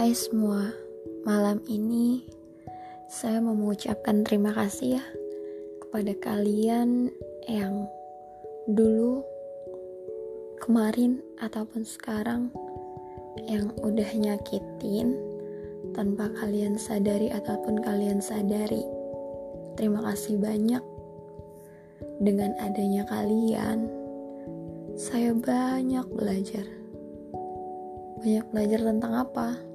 Hai semua, malam ini saya mau mengucapkan terima kasih ya kepada kalian yang dulu, kemarin, ataupun sekarang yang udah nyakitin tanpa kalian sadari ataupun kalian sadari. Terima kasih banyak. Dengan adanya kalian, saya banyak belajar. Banyak belajar tentang apa?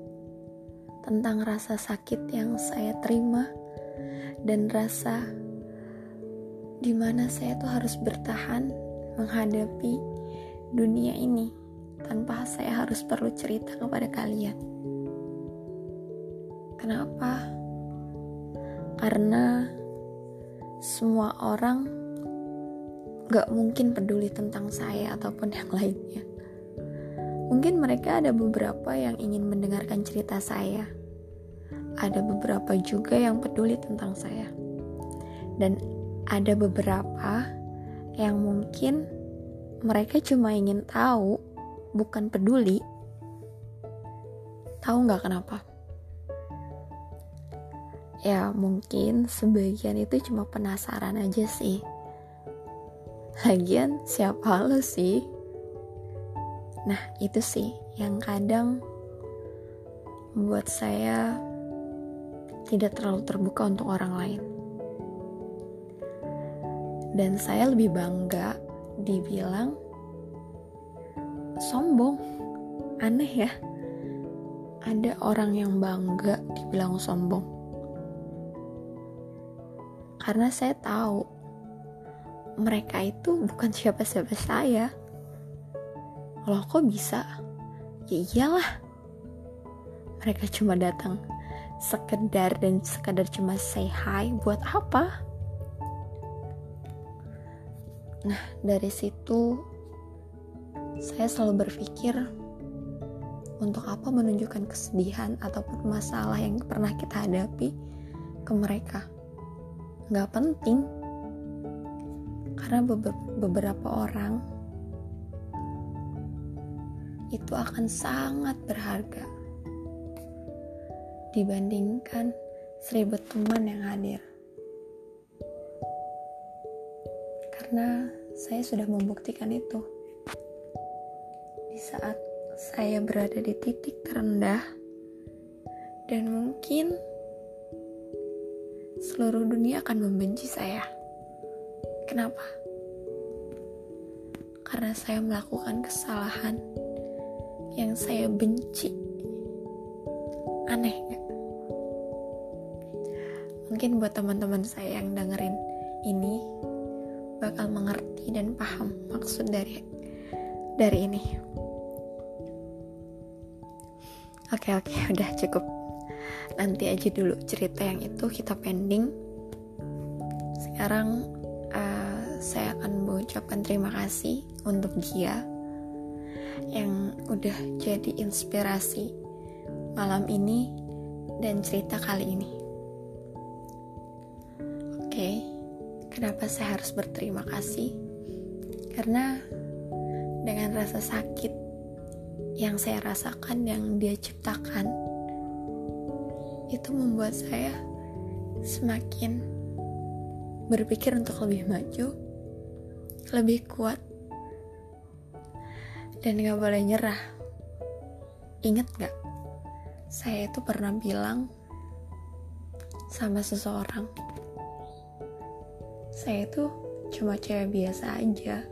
Tentang rasa sakit yang saya terima dan rasa di mana saya tuh harus bertahan menghadapi dunia ini tanpa saya harus perlu cerita kepada kalian. Kenapa? Karena semua orang gak mungkin peduli tentang saya ataupun yang lainnya. Mungkin mereka ada beberapa yang ingin mendengarkan cerita saya. Ada beberapa juga yang peduli tentang saya. Dan ada beberapa yang mungkin mereka cuma ingin tahu, bukan peduli. Tahu nggak kenapa? Ya mungkin sebagian itu cuma penasaran aja sih Lagian siapa lo sih? Nah itu sih yang kadang membuat saya tidak terlalu terbuka untuk orang lain. Dan saya lebih bangga dibilang sombong. Aneh ya. Ada orang yang bangga dibilang sombong. Karena saya tahu mereka itu bukan siapa-siapa saya. Loh kok bisa? Ya iyalah. Mereka cuma datang sekedar dan sekedar cuma say hi buat apa? Nah, dari situ saya selalu berpikir untuk apa menunjukkan kesedihan ataupun masalah yang pernah kita hadapi ke mereka. Gak penting karena beberapa orang itu akan sangat berharga dibandingkan seribu teman yang hadir. Karena saya sudah membuktikan itu. Di saat saya berada di titik terendah dan mungkin seluruh dunia akan membenci saya. Kenapa? Karena saya melakukan kesalahan yang saya benci. Aneh gak? Mungkin buat teman-teman saya yang dengerin ini bakal mengerti dan paham maksud dari dari ini. Oke oke udah cukup. Nanti aja dulu cerita yang itu kita pending. Sekarang saya akan mengucapkan terima kasih untuk dia yang udah jadi inspirasi malam ini dan cerita kali ini. Oke, kenapa saya harus berterima kasih? Karena dengan rasa sakit yang saya rasakan yang dia ciptakan itu membuat saya semakin berpikir untuk lebih maju lebih kuat dan gak boleh nyerah. Inget gak? Saya itu pernah bilang sama seseorang saya itu cuma cewek biasa aja.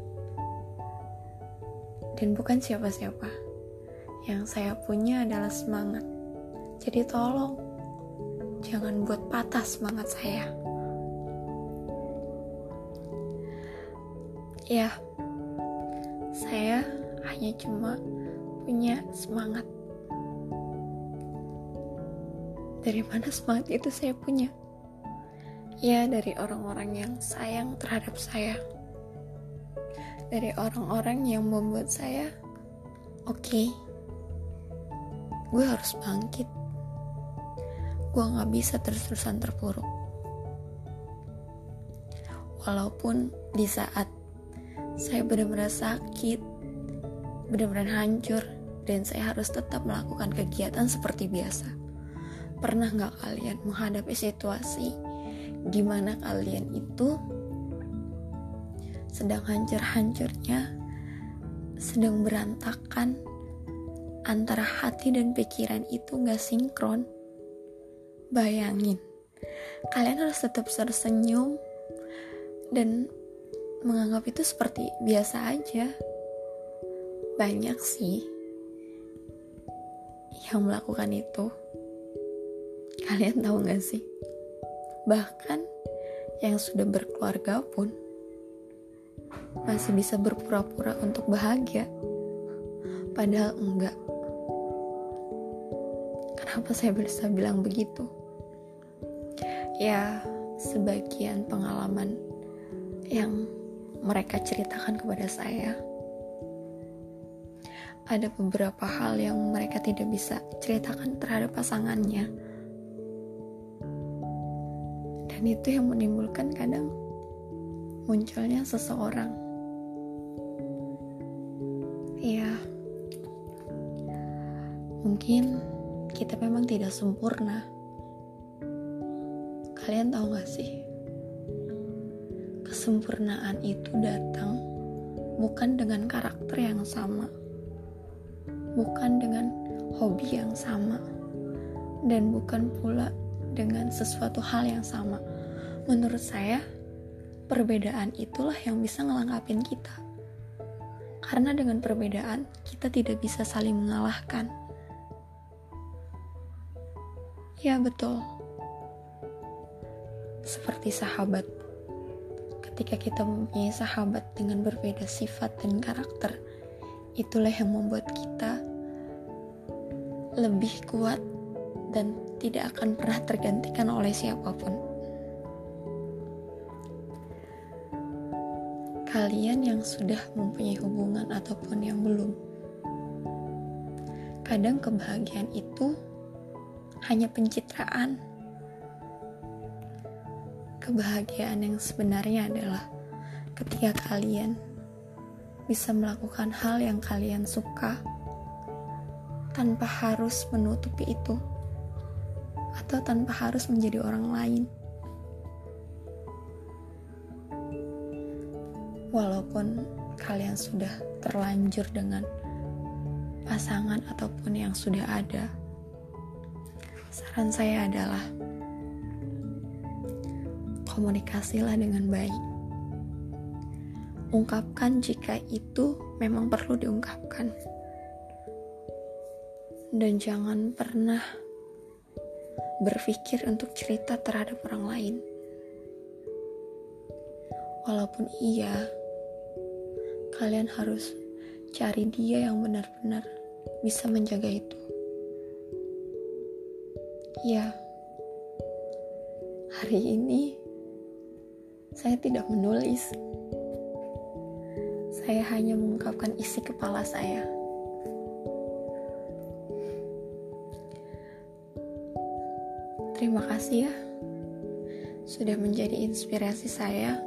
Dan bukan siapa-siapa. Yang saya punya adalah semangat. Jadi tolong jangan buat patah semangat saya. Ya hanya cuma punya semangat. Dari mana semangat itu saya punya? Ya dari orang-orang yang sayang terhadap saya. Dari orang-orang yang membuat saya oke okay, gue harus bangkit. Gue gak bisa terus-terusan terpuruk. Walaupun di saat saya benar-benar sakit, benar-benar hancur, dan saya harus tetap melakukan kegiatan seperti biasa. Pernah nggak kalian menghadapi situasi di mana kalian itu sedang hancur-hancurnya, sedang berantakan, antara hati dan pikiran itu nggak sinkron? Bayangin, kalian harus tetap tersenyum dan menganggap itu seperti biasa aja. Banyak sih yang melakukan itu. Kalian tahu gak sih? Bahkan yang sudah berkeluarga pun masih bisa berpura-pura untuk bahagia. Padahal enggak. Kenapa saya bisa bilang begitu? Ya, sebagian pengalaman yang mereka ceritakan kepada saya ada beberapa hal yang mereka tidak bisa ceritakan terhadap pasangannya. Dan itu yang menimbulkan kadang munculnya seseorang. Ya mungkin kita memang tidak sempurna. Kalian tahu gak sih? Kesempurnaan itu datang bukan dengan karakter yang sama bukan dengan hobi yang sama dan bukan pula dengan sesuatu hal yang sama menurut saya perbedaan itulah yang bisa ngelengkapin kita. Karena dengan perbedaan, kita tidak bisa saling mengalahkan. Ya, betul. Seperti sahabat. Ketika kita mempunyai sahabat dengan berbeda sifat dan karakter, itulah yang membuat kita lebih kuat dan tidak akan pernah tergantikan oleh siapa pun. kalian yang sudah mempunyai hubungan ataupun yang belum. Kadang kebahagiaan itu hanya pencitraan. Kebahagiaan yang sebenarnya adalah ketika kalian bisa melakukan hal yang kalian suka tanpa harus menutupi itu atau tanpa harus menjadi orang lain. walaupun kalian sudah terlanjur dengan pasangan ataupun yang sudah ada, saran saya adalah komunikasilah dengan baik. Ungkapkan jika itu memang perlu diungkapkan. Dan jangan pernah berpikir untuk cerita terhadap orang lain. Walaupun iya, kalian harus cari dia yang benar-benar bisa menjaga itu. Ya, hari ini saya tidak menulis. Saya hanya mengungkapkan isi kepala saya. Terima kasih ya, sudah menjadi inspirasi saya